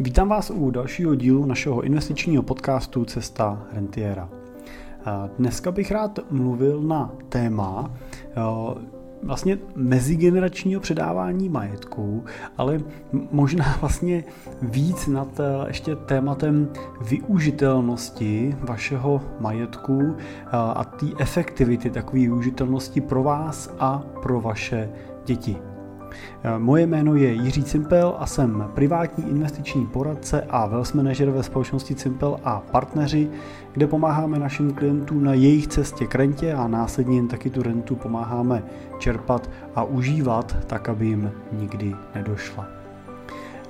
Vítám vás u dalšího dílu našeho investičního podcastu Cesta Rentiera. Dneska bych rád mluvil na téma vlastně mezigeneračního předávání majetku, ale možná vlastně víc nad ještě tématem využitelnosti vašeho majetku a té efektivity takové využitelnosti pro vás a pro vaše děti. Eh, moje jméno je Jiří Cimpel a jsem privátní investiční poradce a wealth manager ve společnosti Cimpel a partneři, kde pomáháme našim klientům na jejich cestě k rentě a následně jim taky tu rentu pomáháme čerpat a užívat tak, aby jim nikdy nedošla.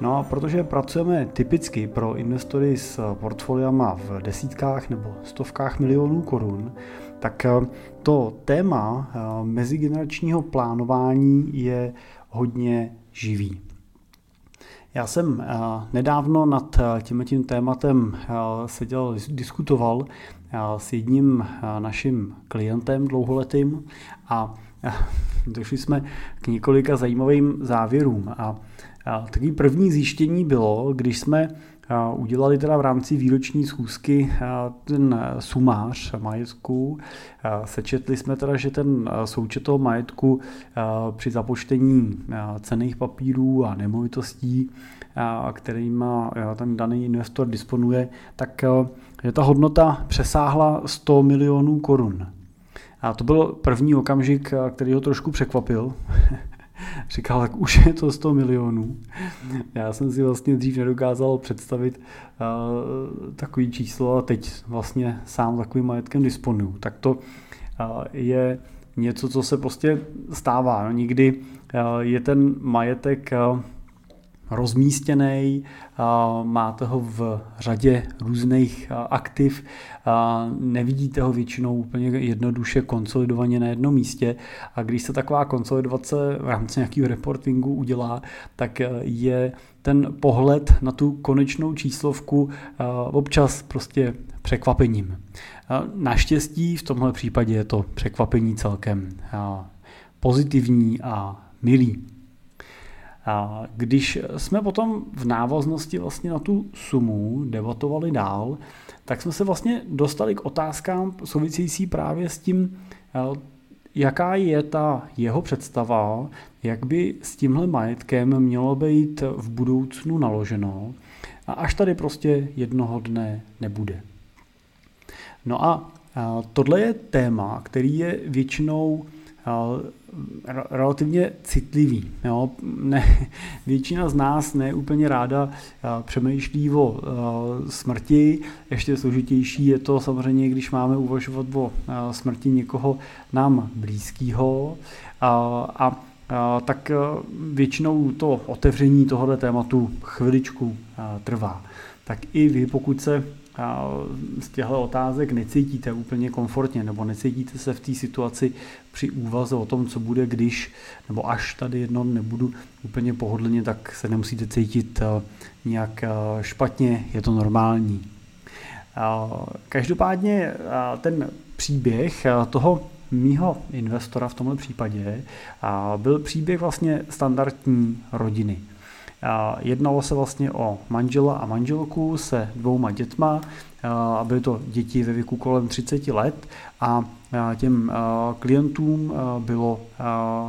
No a protože pracujeme typicky pro investory s portfoliama v desítkách nebo stovkách milionů korun, tak eh, to téma eh, mezigeneračního plánování je hodně živý. Já jsem eh, nedávno nad eh, tím tématem eh, seděl, diskutoval s jedním naším klientem dlouholetým a došli jsme k několika zajímavým závěrům. A takový první zjištění bylo, když jsme udělali teda v rámci výroční schůzky ten sumář majetku. Sečetli jsme teda, že ten součet toho majetku při započtení cených papírů a nemovitostí, kterými ten daný investor disponuje, tak že ta hodnota přesáhla 100 milionů korun. A to byl první okamžik, který ho trošku překvapil, Říkal, tak už je to 100 milionů. Já jsem si vlastně dřív nedokázal představit uh, takový číslo a teď vlastně sám takovým majetkem disponuju. Tak to uh, je něco, co se prostě stává. No, nikdy uh, je ten majetek uh, rozmístěný, máte ho v řadě různých aktiv, nevidíte ho většinou úplně jednoduše konsolidovaně na jednom místě a když se taková konsolidace v rámci nějakého reportingu udělá, tak je ten pohled na tu konečnou číslovku občas prostě překvapením. Naštěstí v tomhle případě je to překvapení celkem pozitivní a milý. A když jsme potom v návaznosti vlastně na tu sumu debatovali dál, tak jsme se vlastně dostali k otázkám související právě s tím, eh, jaká je ta jeho představa, jak by s tímhle majetkem mělo být v budoucnu naloženo, a až tady prostě jednoho dne nebude. No a tohle je téma, který je většinou relativně citlivý. Jo? Ne, většina z nás ne úplně ráda přemýšlí o smrti. Ještě složitější je to samozřejmě, když máme uvažovat o smrti někoho nám blízkého. A, a tak většinou to otevření tohoto tématu chviličku trvá. Tak i vy, pokud se z těchto otázek necítíte úplně komfortně nebo necítíte se v té situaci při úvaze o tom, co bude, když nebo až tady jedno nebudu úplně pohodlně, tak se nemusíte cítit eh, nějak eh, špatně, je to normální. Každopádně eh, ten příběh toho mýho investora v tomto případě byl příběh vlastně standardní rodiny. Jednalo se vlastně o manžela a manželku se dvouma dětma, byly to děti ve věku kolem 30 let a těm klientům bylo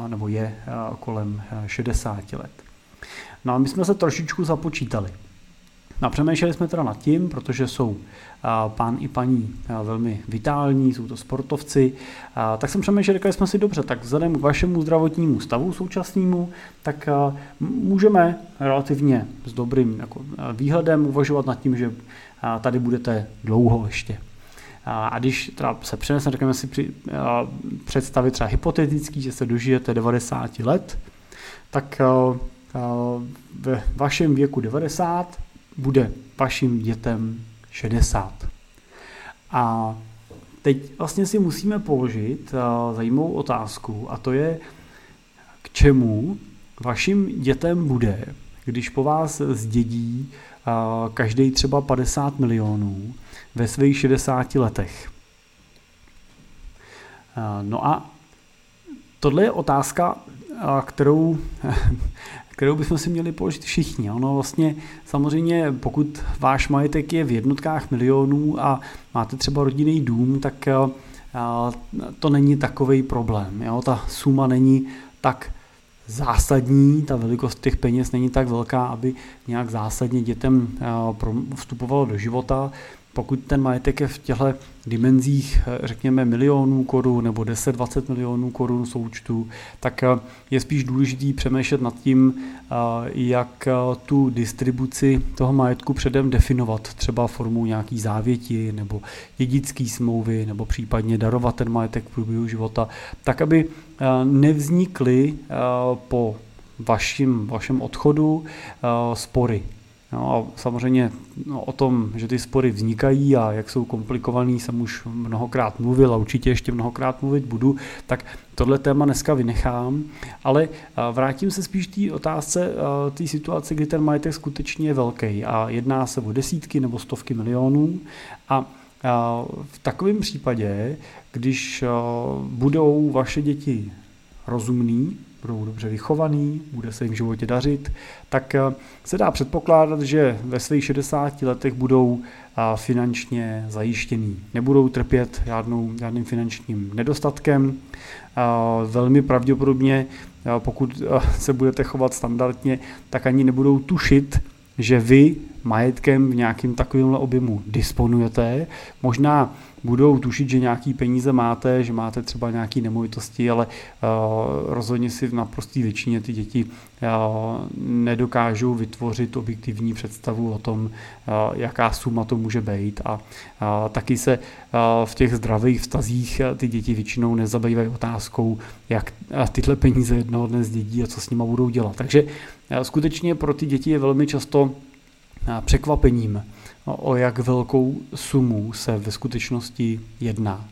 nebo je kolem 60 let. No a my jsme se trošičku započítali. Napřemýšleli jsme teda nad tím, protože jsou pán i paní velmi vitální, jsou to sportovci, tak jsem přemýšlel, řekli jsme si dobře, tak vzhledem k vašemu zdravotnímu stavu současnému, tak můžeme relativně s dobrým jako výhledem uvažovat nad tím, že tady budete dlouho ještě. A když teda se přeneseme, řekněme si při, představit třeba hypotetický, že se dožijete 90 let, tak ve vašem věku 90 bude vašim dětem 60. A teď vlastně si musíme položit zajímavou otázku a to je, k čemu vašim dětem bude, když po vás zdědí každý třeba 50 milionů ve svých 60 letech. No a tohle je otázka, kterou kterou bychom si měli položit všichni. Ono vlastně samozřejmě, pokud váš majetek je v jednotkách milionů a máte třeba rodinný dům, tak to není takový problém. Jo? Ta suma není tak zásadní, ta velikost těch peněz není tak velká, aby nějak zásadně dětem vstupovalo do života pokud ten majetek je v těchto dimenzích, řekněme, milionů korun nebo 10-20 milionů korun součtu, tak eh, je spíš důležitý přemýšlet nad tím, eh, jak eh, tu distribuci toho majetku předem definovat, třeba formou nějaký závěti nebo dědický smlouvy nebo případně darovat ten majetek v průběhu života, tak aby nevznikly po vašim, vašem odchodu spory No a samozřejmě no, o tom, že ty spory vznikají a jak jsou komplikovaný, jsem už mnohokrát mluvil a určitě ještě mnohokrát mluvit budu, tak tohle téma dneska vynechám, ale vrátím se spíš té otázce, té situace, kdy ten majetek skutečně je velký a jedná se o desítky nebo stovky milionů. A v takovém případě, když budou vaše děti rozumný, budou dobře vychovaný, bude se jim v životě dařit, tak eh, se dá předpokládat, že ve svých 60 letech budou eh, finančně zajištěný. Nebudou trpět žádnou, žádným finančním nedostatkem. Eh, velmi pravděpodobně, pokud se budete chovat standardně, tak ani nebudou tušit, že vy majetkem v nějakým takovémhle objemu disponujete. Možná budou tušit, že nějaký peníze máte, že máte třeba nějaké nemovitosti, ale uh, rozhodně si v naprosté většině ty děti uh, nedokážou vytvořit objektivní představu o tom, uh, jaká suma to může být. A taky se v těch zdravých vztazích ty děti většinou nezabývají otázkou, jak tyhle peníze jednoho dne zdědí a co s nima budou dělat. Takže skutečně pro ty děti je velmi často překvapením, o jak velkou sumu se ve skutečnosti jedná.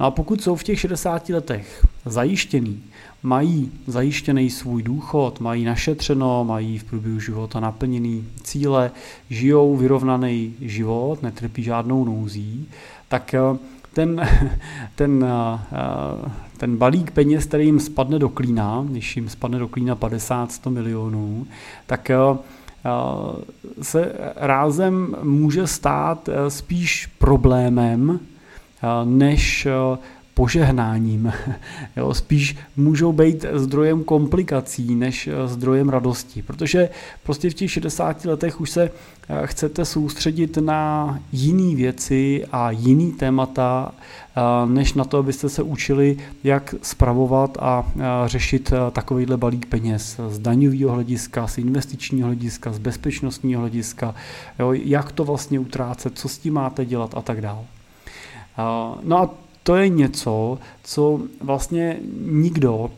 No a pokud jsou v těch 60 letech zajištěný, mají zajištěný svůj důchod, mají našetřeno, mají v průběhu života naplněný cíle, žijou vyrovnaný život, netrpí žádnou nouzí, tak eh, ten, ten, eh, ten balík peněz, který jim spadne do klína, když jim spadne do klína 50-100 milionů, tak eh, Eh, se rázem může stát eh, spíš problémem, eh, než požehnáním. Jo, spíš můžou být zdrojem komplikací než zdrojem radosti, protože prostě v těch 60 letech už se chcete soustředit na jiné věci a jiný témata, než na to, abyste se učili, jak spravovat a řešit takovýhle balík peněz z daňového hlediska, z investičního hlediska, z bezpečnostního hlediska, jo, jak to vlastně utrácet, co s tím máte dělat a tak dále. No a to je něco, co vlastně nikdo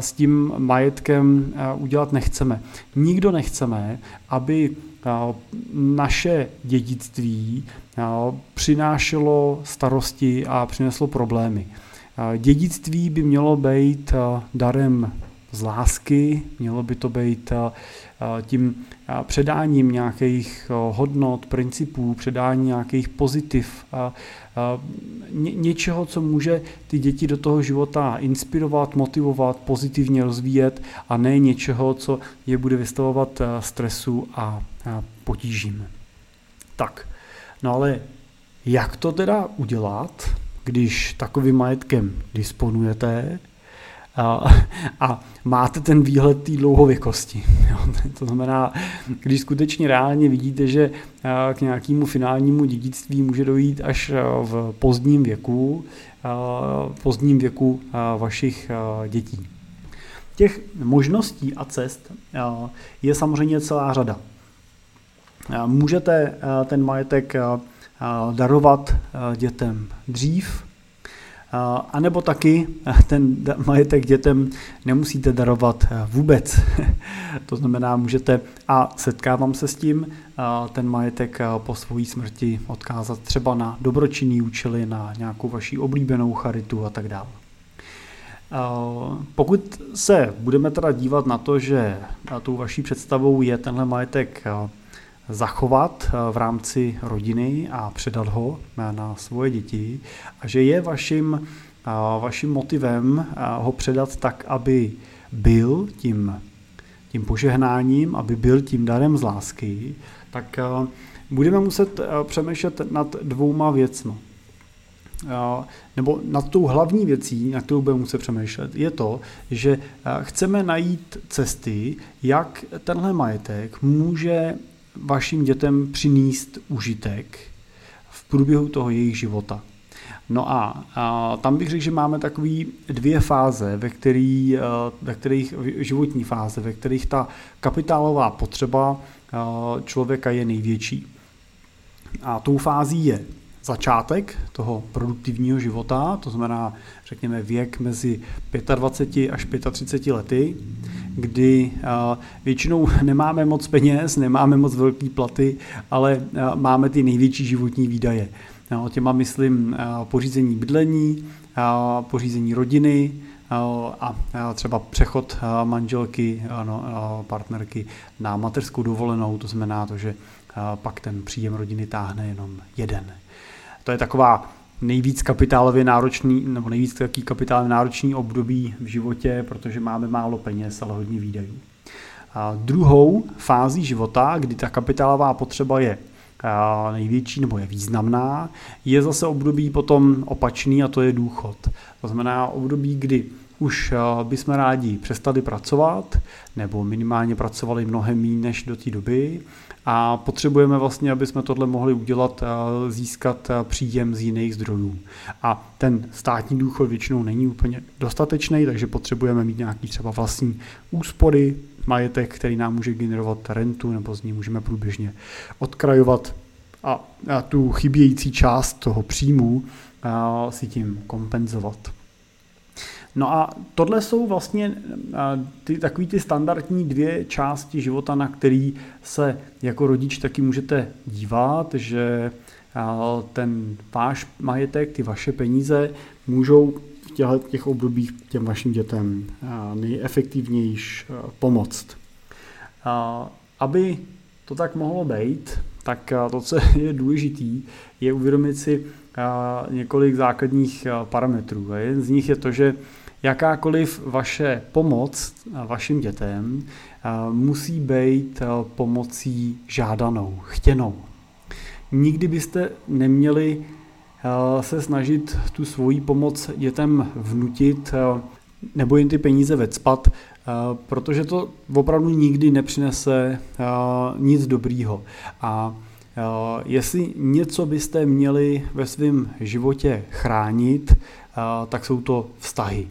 s tím majetkem udělat nechceme. Nikdo nechceme, aby naše dědictví přinášelo starosti a přineslo problémy. Dědictví by mělo být darem z lásky, mělo by to být tím předáním nějakých hodnot, principů, předání nějakých pozitiv, něčeho, co může ty děti do toho života inspirovat, motivovat, pozitivně rozvíjet a ne něčeho, co je bude vystavovat stresu a potížím. Tak, no ale jak to teda udělat, když takovým majetkem disponujete a, máte ten výhled té dlouhověkosti. Jo? To znamená, když skutečně reálně vidíte, že k nějakému finálnímu dědictví může dojít až v pozdním věku, v pozdním věku vašich dětí. Těch možností a cest je samozřejmě celá řada. Můžete ten majetek darovat dětem dřív, a nebo taky ten majetek dětem nemusíte darovat vůbec. to znamená, můžete, a setkávám se s tím, ten majetek po své smrti odkázat třeba na dobročinný účely, na nějakou vaši oblíbenou charitu a tak dále. Pokud se budeme teda dívat na to, že tou vaší představou je tenhle majetek zachovat eh, v rámci rodiny a předat ho na svoje děti a že je vaším, eh, vaším motivem eh, ho předat tak, aby byl tím tím požehnáním, aby byl tím darem z lásky, tak budeme muset přemýšlet nad dvouma věcmi nebo nad tou hlavní věcí, na kterou budeme muset přemýšlet, je to, že chceme najít cesty, jak tenhle majetek může vašim dětem přinést užitek v průběhu toho jejich života. No a, a tam bych řekl, že máme takové dvě fáze, ve, který, ve kterých životní fáze, ve kterých ta kapitálová potřeba člověka je největší. A tou fází je začátek toho produktivního života, to znamená, řekněme, věk mezi 25 až 35 lety, kdy většinou nemáme moc peněz, nemáme moc velké platy, ale máme ty největší životní výdaje. No, těma myslím pořízení bydlení, pořízení rodiny, a třeba přechod manželky, no, partnerky na mateřskou dovolenou, to znamená to, že pak ten příjem rodiny táhne jenom jeden. To je taková nejvíc kapitálově náročný, nebo nejvíc taký kapitálově náročný období v životě, protože máme málo peněz, ale hodně výdajů. A druhou fází života, kdy ta kapitálová potřeba je největší nebo je významná, je zase období potom opačný a to je důchod. To znamená období, kdy už bychom rádi přestali pracovat, nebo minimálně pracovali mnohem méně než do té doby a potřebujeme vlastně, aby jsme tohle mohli udělat, získat příjem z jiných zdrojů. A ten státní důchod většinou není úplně dostatečný, takže potřebujeme mít nějaký třeba vlastní úspory, majetek, který nám může generovat rentu, nebo z ní můžeme průběžně odkrajovat a, tu chybějící část toho příjmu si tím kompenzovat. No a tohle jsou vlastně ty, takový ty standardní dvě části života, na který se jako rodič taky můžete dívat, že ten váš majetek, ty vaše peníze můžou v těch obdobích těm vašim dětem nejefektivnější pomoct. Aby to tak mohlo být, tak to, co je důležitý, je uvědomit si několik základních parametrů. Jeden z nich je to, že jakákoliv vaše pomoc vašim dětem musí být pomocí žádanou, chtěnou. Nikdy byste neměli se snažit tu svoji pomoc dětem vnutit nebo jim ty peníze vecpat, protože to opravdu nikdy nepřinese nic dobrýho. A jestli něco byste měli ve svém životě chránit, tak jsou to vztahy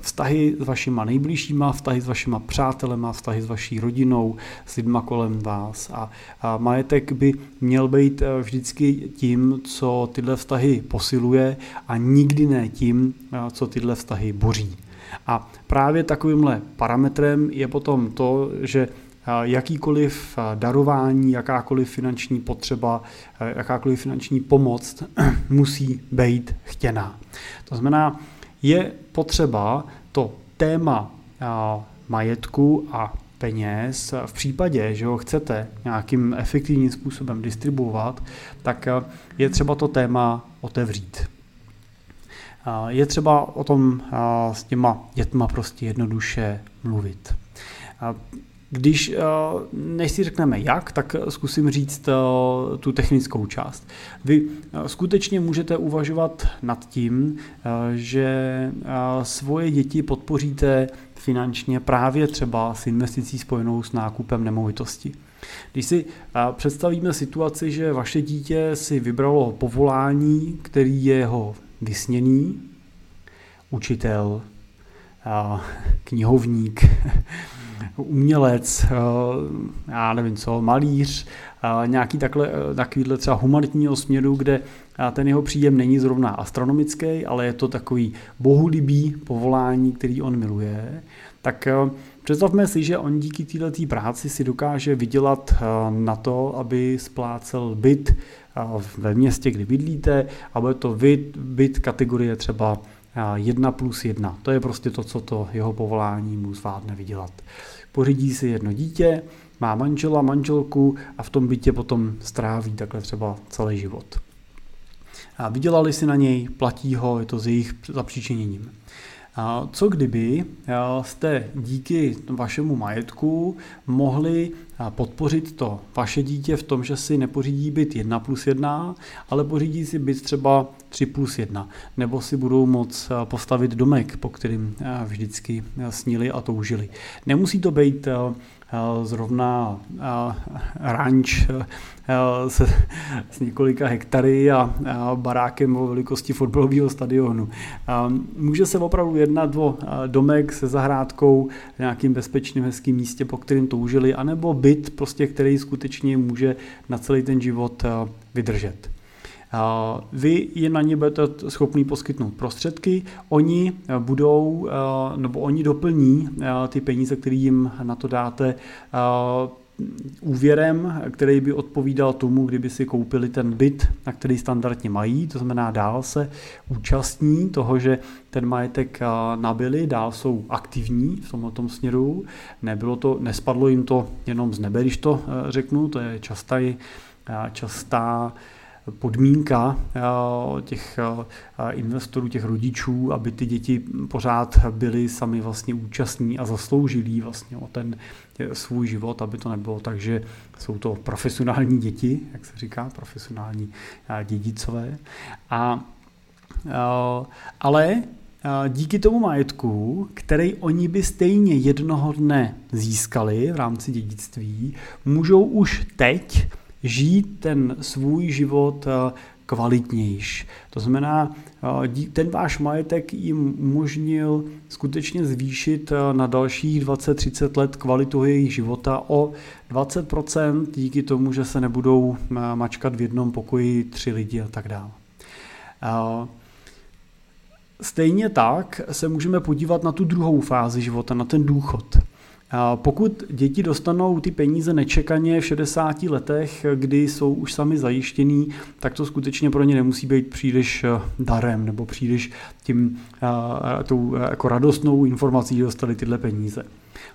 vztahy s vašima nejbližšíma, vztahy s vašima přátelema, vztahy s vaší rodinou, s lidma kolem vás. A, a majetek by měl být eh, vždycky tím, co tyhle vztahy posiluje a nikdy ne tím, eh, co tyhle vztahy boří. A právě takovýmhle parametrem je potom to, že eh, jakýkoliv darování, jakákoliv finanční potřeba, jakákoliv finanční pomoc musí být chtěná. To znamená, je potřeba to téma majetku a peněz v případě, že ho chcete nějakým efektivním způsobem distribuovat, tak je třeba to téma otevřít. Je třeba o tom s těma dětma prostě jednoduše mluvit. Když, eh, než si řekneme jak, tak zkusím říct eh, tu technickou část. Vy eh, skutečně můžete uvažovat nad tím, že svoje děti podpoříte finančně právě třeba s investicí spojenou s nákupem nemovitosti. Když si představíme situaci, že vaše dítě si vybralo povolání, který je jeho vysněný, učitel, knihovník, umělec, eh, já nevím co, malíř, eh, nějaký takhle, eh, takovýhle třeba humanitního směru, kde ten jeho příjem není zrovna astronomický, ale je to takový bohulibý povolání, který on miluje, tak představme si, že on díky této práci si dokáže vydělat na to, aby splácel byt ve městě, kde bydlíte, a bude to byt, byt kategorie třeba 1 plus 1. To je prostě to, co to jeho povolání mu zvládne vydělat pořídí si jedno dítě, má manžela, manželku a v tom bytě potom stráví takhle třeba celý život. A vydělali si na něj, platí ho, je to s jejich zapříčiněním. Co kdyby jste díky vašemu majetku mohli podpořit to vaše dítě v tom, že si nepořídí byt 1 plus 1, ale pořídí si byt třeba 3 plus 1, nebo si budou moct postavit domek, po kterým vždycky snili a toužili. Nemusí to být zrovna ranč s několika hektary a barákem o velikosti fotbalového stadionu. Může se opravdu jednat o domek se zahrádkou nějakým bezpečným hezkým místě, po kterým toužili, anebo byt, prostě, který skutečně může na celý ten život vydržet. Vy jim na ně budete schopný poskytnout prostředky, oni budou, nebo oni doplní ty peníze, které jim na to dáte, úvěrem, který by odpovídal tomu, kdyby si koupili ten byt, na který standardně mají, to znamená dál se účastní toho, že ten majetek nabili, dál jsou aktivní v tomto směru. Nebylo to, nespadlo jim to jenom z nebe, když to řeknu, to je častá, častá podmínka eh, těch eh, investorů, těch rodičů, aby ty děti pořád byly sami vlastně účastní a zasloužilí vlastně o ten eh, svůj život, aby to nebylo tak, že jsou to profesionální děti, jak se říká, profesionální dědicové. A, ale díky tomu majetku, který oni by stejně jednoho dne získali v rámci dědictví, můžou už teď žít ten svůj život eh, kvalitnější. To znamená, eh, ten váš majetek jim umožnil skutečně zvýšit eh, na dalších 20-30 let kvalitu jejich života o 20% díky tomu, že se nebudou mačkat v jednom pokoji tři lidi a tak dále. Stejně tak se můžeme podívat na tu druhou fázi života, na ten důchod. Pokud děti dostanou ty peníze nečekaně v 60 letech, kdy jsou už sami zajištění, tak to skutečně pro ně nemusí být příliš eh, darem nebo příliš tím eh, tou eh, jako radostnou informací, že dostali tyhle peníze.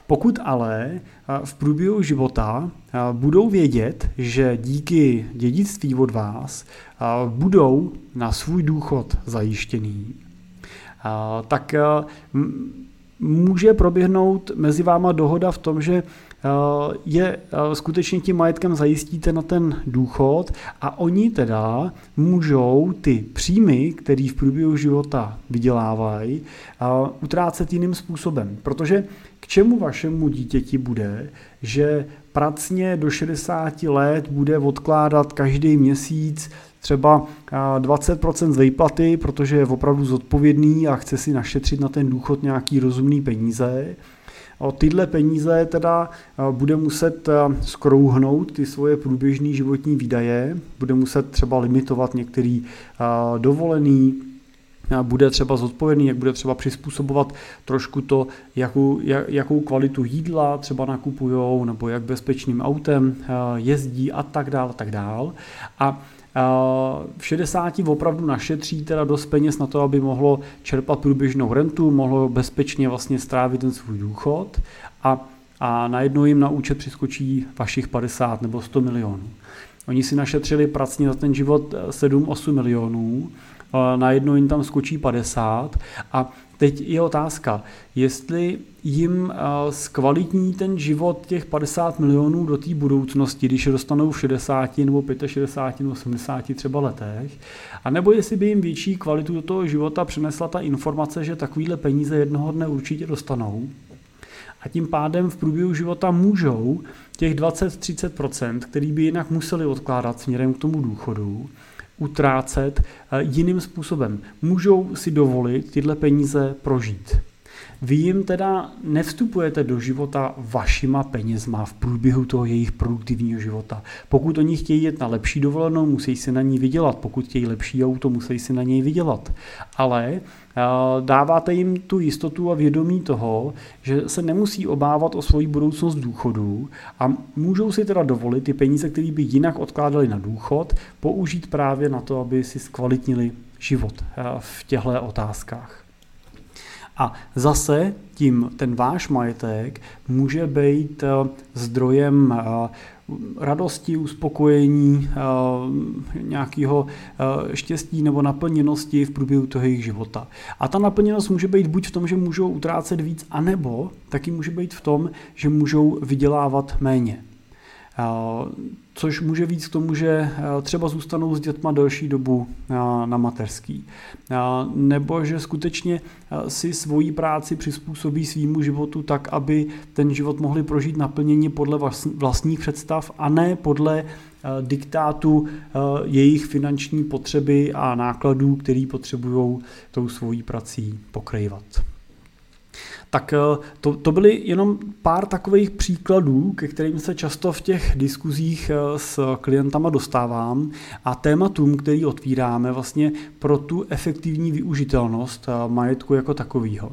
Pokud ale v průběhu života budou vědět, že díky dědictví od vás budou na svůj důchod zajištěný, tak může proběhnout mezi váma dohoda v tom, že eh, je eh, skutečně tím majetkem zajistíte na ten důchod a oni teda můžou ty příjmy, které v průběhu života vydělávají, eh, utrácet jiným způsobem. Protože k čemu vašemu dítěti bude, že pracně do 60 let bude odkládat každý měsíc třeba 20% z výplaty, protože je opravdu zodpovědný a chce si našetřit na ten důchod nějaký rozumný peníze. O tyhle peníze teda bude muset skrouhnout ty svoje průběžné životní výdaje, bude muset třeba limitovat některý dovolený, bude třeba zodpovědný, jak bude třeba přizpůsobovat trošku to, jakou, jak, jakou kvalitu jídla třeba nakupujou, nebo jak bezpečným autem jezdí a tak dále, tak dále. A v 60 opravdu našetří teda dost peněz na to, aby mohlo čerpat průběžnou rentu, mohlo bezpečně vlastně strávit ten svůj důchod a, a najednou jim na účet přiskočí vašich 50 nebo 100 milionů. Oni si našetřili pracně za ten život 7-8 milionů, najednou jim tam skočí 50 a Teď je otázka, jestli jim eh, zkvalitní ten život těch 50 milionů do té budoucnosti, když dostanou v 60 nebo 65 nebo 70 třeba letech, anebo jestli by jim větší kvalitu do toho života přinesla ta informace, že takovýhle peníze jednoho dne určitě dostanou. A tím pádem v průběhu života můžou těch 20-30%, který by jinak museli odkládat směrem k tomu důchodu, utrácet eh, jiným způsobem. Můžou si dovolit tyhle peníze prožít. Vy jim teda nevstupujete do života vašima penězma v průběhu toho jejich produktivního života. Pokud oni chtějí jet na lepší dovolenou, musí si na ní vydělat. Pokud chtějí lepší auto, musí si na něj vydělat. Ale eh, dáváte jim tu jistotu a vědomí toho, že se nemusí obávat o svoji budoucnost důchodu a můžou si teda dovolit ty peníze, které by jinak odkládali na důchod, použít právě na to, aby si zkvalitnili život eh, v těchto otázkách. A zase tím ten váš majetek může být eh, zdrojem eh, radosti, uspokojení, nějakého štěstí nebo naplněnosti v průběhu toho jejich života. A ta naplněnost může být buď v tom, že můžou utrácet víc, anebo taky může být v tom, že můžou vydělávat méně což může víc k tomu, že třeba zůstanou s dětma delší dobu na mateřský. Nebo že skutečně si svoji práci přizpůsobí svýmu životu tak, aby ten život mohli prožít naplnění podle vlastních představ a ne podle diktátu jejich finanční potřeby a nákladů, který potřebují tou svojí prací pokrývat. Tak eh, to, to byly jenom pár takových příkladů, ke kterým se často v těch diskuzích eh, s klientama dostávám a tématům, který otvíráme vlastně pro tu efektivní využitelnost eh, majetku jako takového.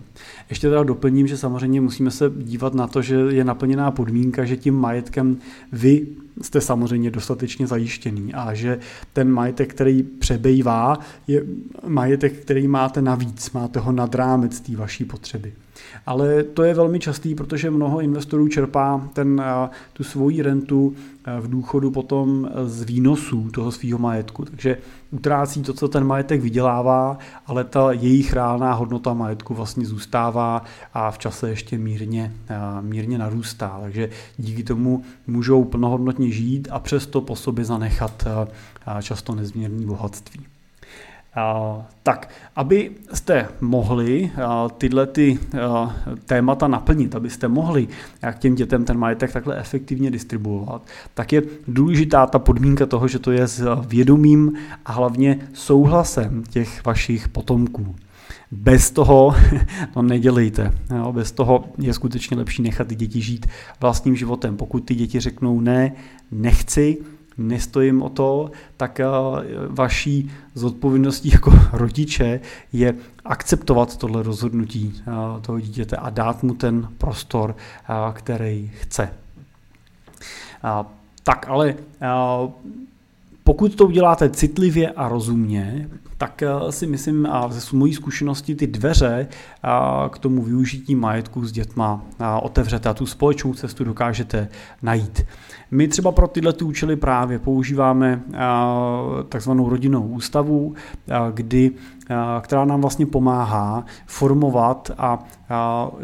Ještě teda doplním, že samozřejmě musíme se dívat na to, že je naplněná podmínka, že tím majetkem vy jste samozřejmě dostatečně zajištěný a že ten majetek, který přebývá, je majetek, který máte navíc, máte ho nad rámec té vaší potřeby. Ale to je velmi častý, protože mnoho investorů čerpá ten, eh, tu svoji rentu eh, v důchodu potom z výnosů toho svého majetku. Takže utrácí to, co ten majetek vydělává, ale ta jejich reálná hodnota majetku vlastně zůstává a v čase ještě mírně, eh, mírně narůstá. Takže díky tomu můžou plnohodnotně žít a přesto po sobě zanechat často nezměrné bohatství. Tak, aby jste mohli tyhle ty témata naplnit, abyste mohli jak těm dětem ten majetek takhle efektivně distribuovat, tak je důležitá ta podmínka toho, že to je s vědomím a hlavně souhlasem těch vašich potomků. Bez toho to nedělejte. Bez toho je skutečně lepší nechat ty děti žít vlastním životem. Pokud ty děti řeknou ne, nechci, nestojím o to, tak eh, vaší zodpovědností jako rodiče je akceptovat tohle rozhodnutí eh, toho dítěte a dát mu ten prostor, eh, který chce. Tak ale pokud to uděláte citlivě a rozumně, tak si myslím a ze mojí zkušenosti ty dveře k tomu využití majetku s dětma otevřete a tu společnou cestu dokážete najít. My třeba pro tyhle ty účely právě používáme takzvanou rodinnou ústavu, kdy která nám vlastně pomáhá formovat a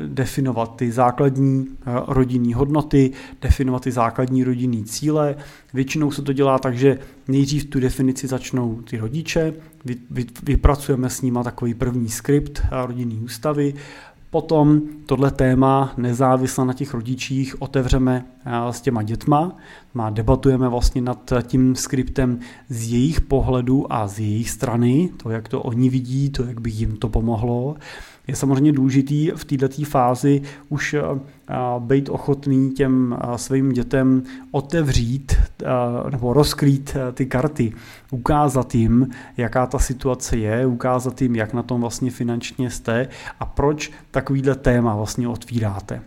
definovat ty základní rodinné hodnoty, definovat ty základní rodinné cíle. Většinou se to dělá tak, že nejdřív tu definici začnou ty rodiče, vypracujeme s nima takový první skript rodinné ústavy, Potom tohle téma nezávisle na těch rodičích otevřeme eh, s těma dětma, má debatujeme vlastně nad tím skriptem z jejich pohledu a z jejich strany, to, jak to oni vidí, to, jak by jim to pomohlo je samozřejmě důležitý v této fázi už eh, být ochotný těm eh, svým dětem otevřít eh, nebo rozkrýt ty karty, ukázat jim, jaká ta situace je, ukázat jim, jak na tom vlastně finančně jste a proč takovýhle téma vlastně otvíráte.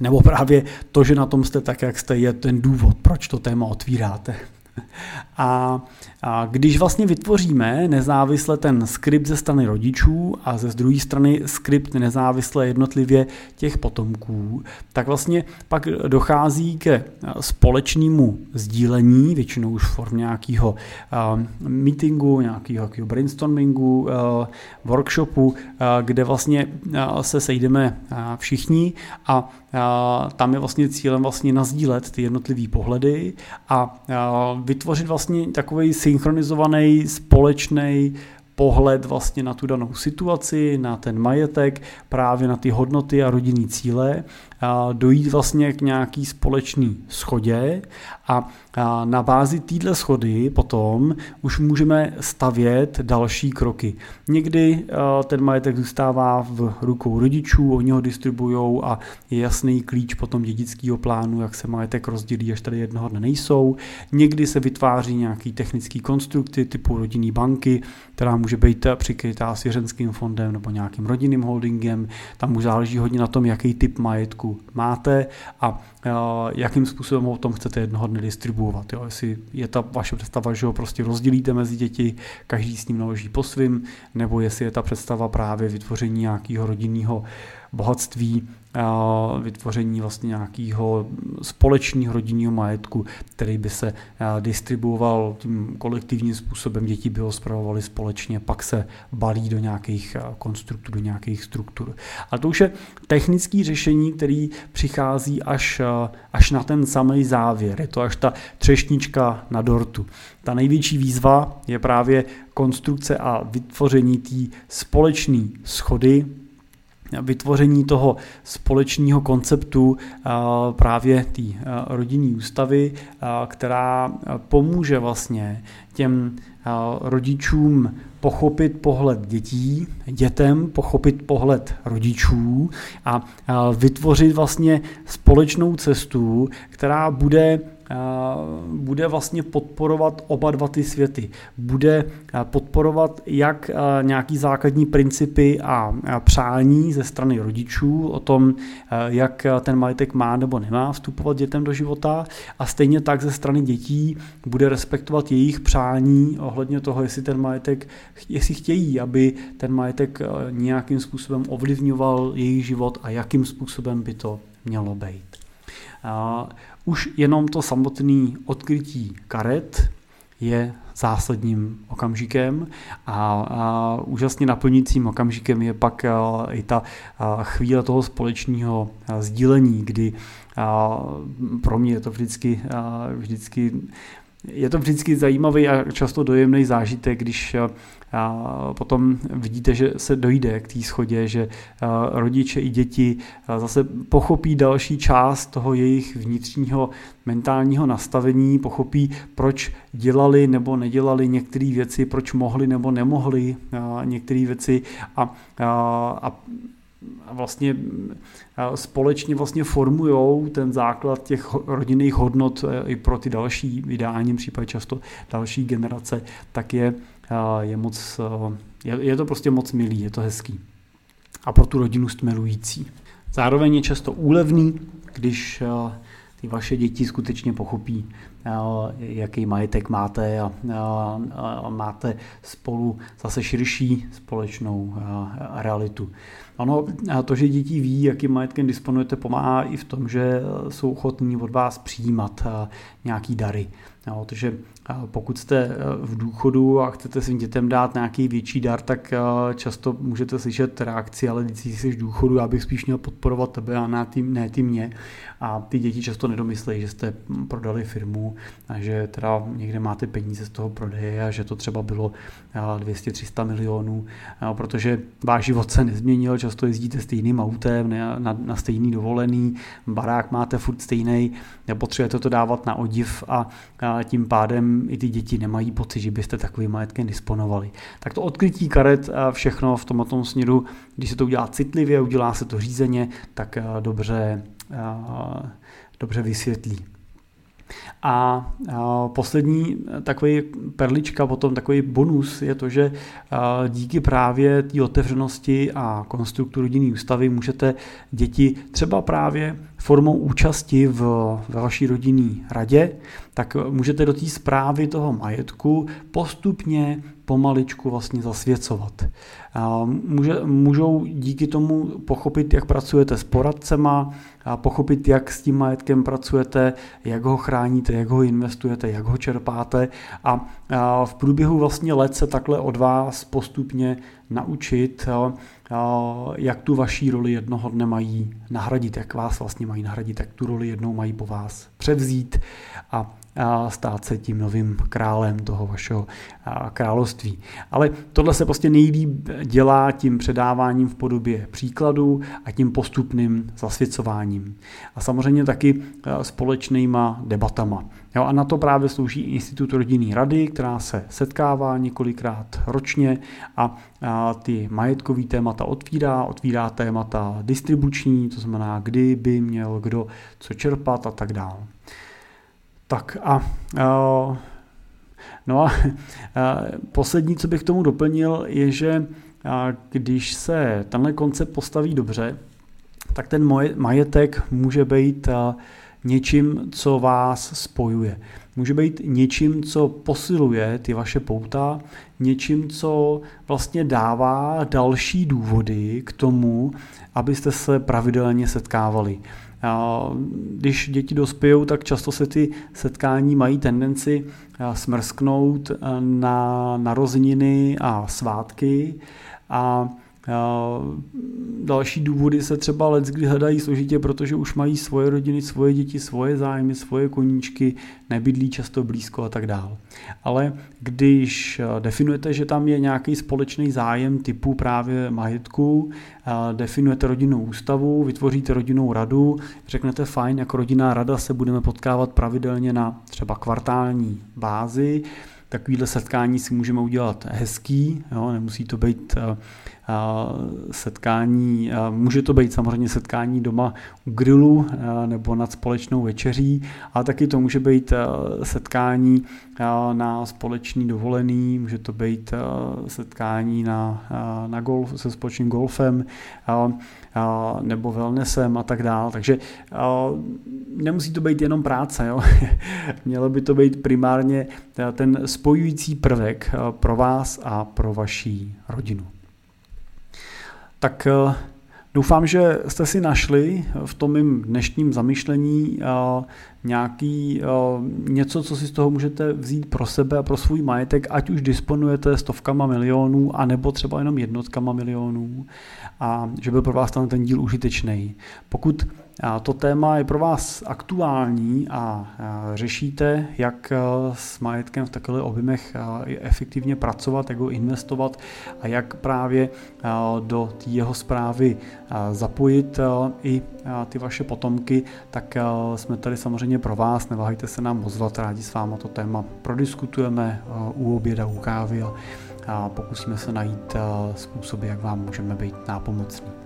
Nebo právě to, že na tom jste tak, jak jste, je ten důvod, proč to téma otvíráte. A, a když vlastně vytvoříme nezávisle ten skript ze strany rodičů a ze druhé strany skript nezávisle jednotlivě těch potomků, tak vlastně pak dochází ke společnému sdílení, většinou už v formě nějakého uh, meetingu, nějakého brainstormingu, uh, workshopu, uh, kde vlastně uh, se sejdeme uh, všichni a tam je vlastně cílem vlastně nazdílet ty jednotlivé pohledy a vytvořit vlastně takový synchronizovaný společný pohled vlastně na tu danou situaci, na ten majetek, právě na ty hodnoty a rodinný cíle, dojít vlastně k nějaký společný schodě a na bázi téhle schody potom už můžeme stavět další kroky. Někdy ten majetek zůstává v rukou rodičů, oni ho distribují a je jasný klíč potom dědického plánu, jak se majetek rozdělí, až tady jednoho dne nejsou. Někdy se vytváří nějaký technický konstrukty typu rodinný banky, která může být přikrytá svěřenským fondem nebo nějakým rodinným holdingem. Tam už záleží hodně na tom, jaký typ majetku máte a jakým způsobem o tom chcete jednoho dne distribuovat. Jo? Jestli je ta vaše představa, že ho prostě rozdělíte mezi děti, každý s ním naloží po svým, nebo jestli je ta představa právě vytvoření nějakého rodinného bohatství, vytvoření vlastně nějakého společného rodinného majetku, který by se distribuoval tím kolektivním způsobem, děti by ho zpravovaly společně, pak se balí do nějakých konstruktů, do nějakých struktur. A to už je technické řešení, který přichází až, až na ten samý závěr. Je to až ta třešnička na dortu. Ta největší výzva je právě konstrukce a vytvoření té společné schody, vytvoření toho společného konceptu právě té rodinní ústavy, která pomůže vlastně těm rodičům pochopit pohled dětí, dětem pochopit pohled rodičů a vytvořit vlastně společnou cestu, která bude bude vlastně podporovat oba dva ty světy. Bude podporovat jak nějaký základní principy a přání ze strany rodičů o tom, jak ten majetek má nebo nemá vstupovat dětem do života a stejně tak ze strany dětí bude respektovat jejich přání ohledně toho, jestli ten majetek, jestli chtějí, aby ten majetek nějakým způsobem ovlivňoval jejich život a jakým způsobem by to mělo být. Už jenom to samotné odkrytí karet je zásadním okamžikem a, a úžasně naplňujícím okamžikem je pak a, i ta a, chvíle toho společného sdílení, kdy a, pro mě je to vždycky, a, vždycky je to vždycky zajímavý a často dojemný zážitek, když a potom vidíte, že se dojde k té schodě, že rodiče i děti zase pochopí další část toho jejich vnitřního mentálního nastavení, pochopí, proč dělali nebo nedělali některé věci, proč mohli nebo nemohli některé věci a, a, a vlastně společně vlastně formují ten základ těch rodinných hodnot e, i pro ty další, v ideálním případě často další generace, tak je, je moc, je, je to prostě moc milý, je to hezký. A pro tu rodinu stmelující. Zároveň je často úlevný, když ty vaše děti skutečně pochopí, jaký majetek máte a, a máte spolu zase širší společnou realitu. Ano, to, že děti ví, jakým majetkem disponujete, pomáhá i v tom, že jsou ochotní od vás přijímat nějaký dary. Jo, takže pokud jste e, v důchodu a chcete svým dětem dát nějaký větší dar, tak často můžete slyšet reakci, ale když jsi v důchodu, já bych spíš měl podporovat tebe a ne ty, ne ty mě. A ty děti často nedomyslejí, že jste prodali firmu a že teda někde máte peníze z toho prodeje a že to třeba bylo 200-300 milionů, protože váš život se nezměnil, často jezdíte stejným autem, na, na, na stejný dovolený, barák máte furt stejný, nepotřebujete to dávat na odiv a, a tím pádem i ty děti nemají pocit, že byste takovým majetkem disponovali. Tak to odkrytí karet a všechno v tomto směru, když se to udělá citlivě, udělá se to řízeně, tak dobře, dobře vysvětlí. A poslední takový perlička, potom takový bonus je to, že díky právě té otevřenosti a konstruktu rodinné ústavy můžete děti třeba právě formou účasti v, ve vaší rodinné radě, tak můžete do té zprávy toho majetku postupně pomaličku vlastně zasvěcovat. Může, můžou díky tomu pochopit, jak pracujete s poradcema, pochopit, jak s tím majetkem pracujete, jak ho chráníte, jak ho investujete, jak ho čerpáte a v průběhu vlastně let se takhle od vás postupně naučit, jak tu vaší roli jednoho dne mají nahradit, jak vás vlastně mají nahradit, jak tu roli jednou mají po vás převzít a stát se tím novým králem toho vašeho království. Ale tohle se prostě nejlíp dělá tím předáváním v podobě příkladů a tím postupným zasvěcováním. A samozřejmě taky společnýma debatama. Jo, a na to právě slouží Institut rodinný rady, která se setkává několikrát ročně a, a ty majetkové témata otvírá, otvírá témata distribuční, to znamená, kdy by měl kdo co čerpat a tak dále. Tak a uh, no a uh, poslední, co bych tomu doplnil, je, že uh, když se tenhle koncept postaví dobře, tak ten majetek může být něčím, co vás spojuje. může být něčím, co posiluje ty vaše pouta, něčím, co vlastně dává další důvody k tomu, abyste se pravidelně setkávali. Když děti dospějou, tak často se ty setkání mají tendenci smrsknout na narozeniny a svátky. A Další důvody se třeba let kdy hledají složitě, protože už mají svoje rodiny, svoje děti, svoje zájmy, svoje koníčky, nebydlí často blízko a tak dále. Ale když definujete, že tam je nějaký společný zájem typu právě majetku, definujete rodinnou ústavu, vytvoříte rodinnou radu, řeknete fajn, jako rodinná rada se budeme potkávat pravidelně na třeba kvartální bázi, takovýhle setkání si můžeme udělat hezký, jo, nemusí to být uh, setkání, může to být samozřejmě setkání doma u grilu nebo nad společnou večeří, ale taky to může být setkání na společný dovolený, může to být setkání na, na golf, se společným golfem nebo wellnessem a tak dále. Takže nemusí to být jenom práce, jo? mělo by to být primárně ten spojující prvek pro vás a pro vaší rodinu. Tak eh, doufám, že jste si našli v tom mým dnešním zamyšlení eh, nějaký eh, něco, co si z toho můžete vzít pro sebe a pro svůj majetek, ať už disponujete stovkama milionů, anebo třeba jenom jednotkama milionů a že byl pro vás ten díl užitečný. Pokud to téma je pro vás aktuální a řešíte, jak s majetkem v takových objemech efektivně pracovat, jak ho investovat a jak právě do té jeho zprávy zapojit i ty vaše potomky, tak jsme tady samozřejmě pro vás. Neváhejte se nám ozvat, rádi s vámi to téma prodiskutujeme u oběda, u kávy a pokusíme se najít způsoby, jak vám můžeme být nápomocní.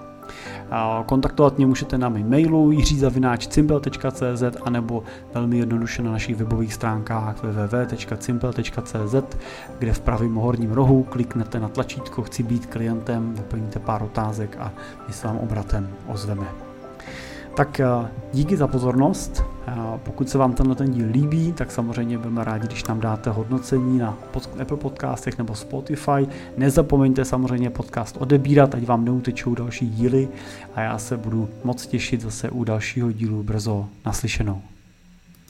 Kontaktovat mě můžete na mým mailu jiřizavináčcimpel.cz anebo velmi jednoduše na našich webových stránkách www.cimpel.cz, kde v pravém horním rohu kliknete na tlačítko Chci být klientem, vyplníte pár otázek a my se vám obratem ozveme. Tak eh, díky za pozornost. Eh, pokud se vám tenhle ten díl líbí, tak samozřejmě budeme rádi, když nám dáte hodnocení na Apple podcastech nebo Spotify. Nezapomeňte samozřejmě podcast odebírat, ať vám neutečou další díly a já se budu moc těšit zase u dalšího dílu brzo naslyšenou.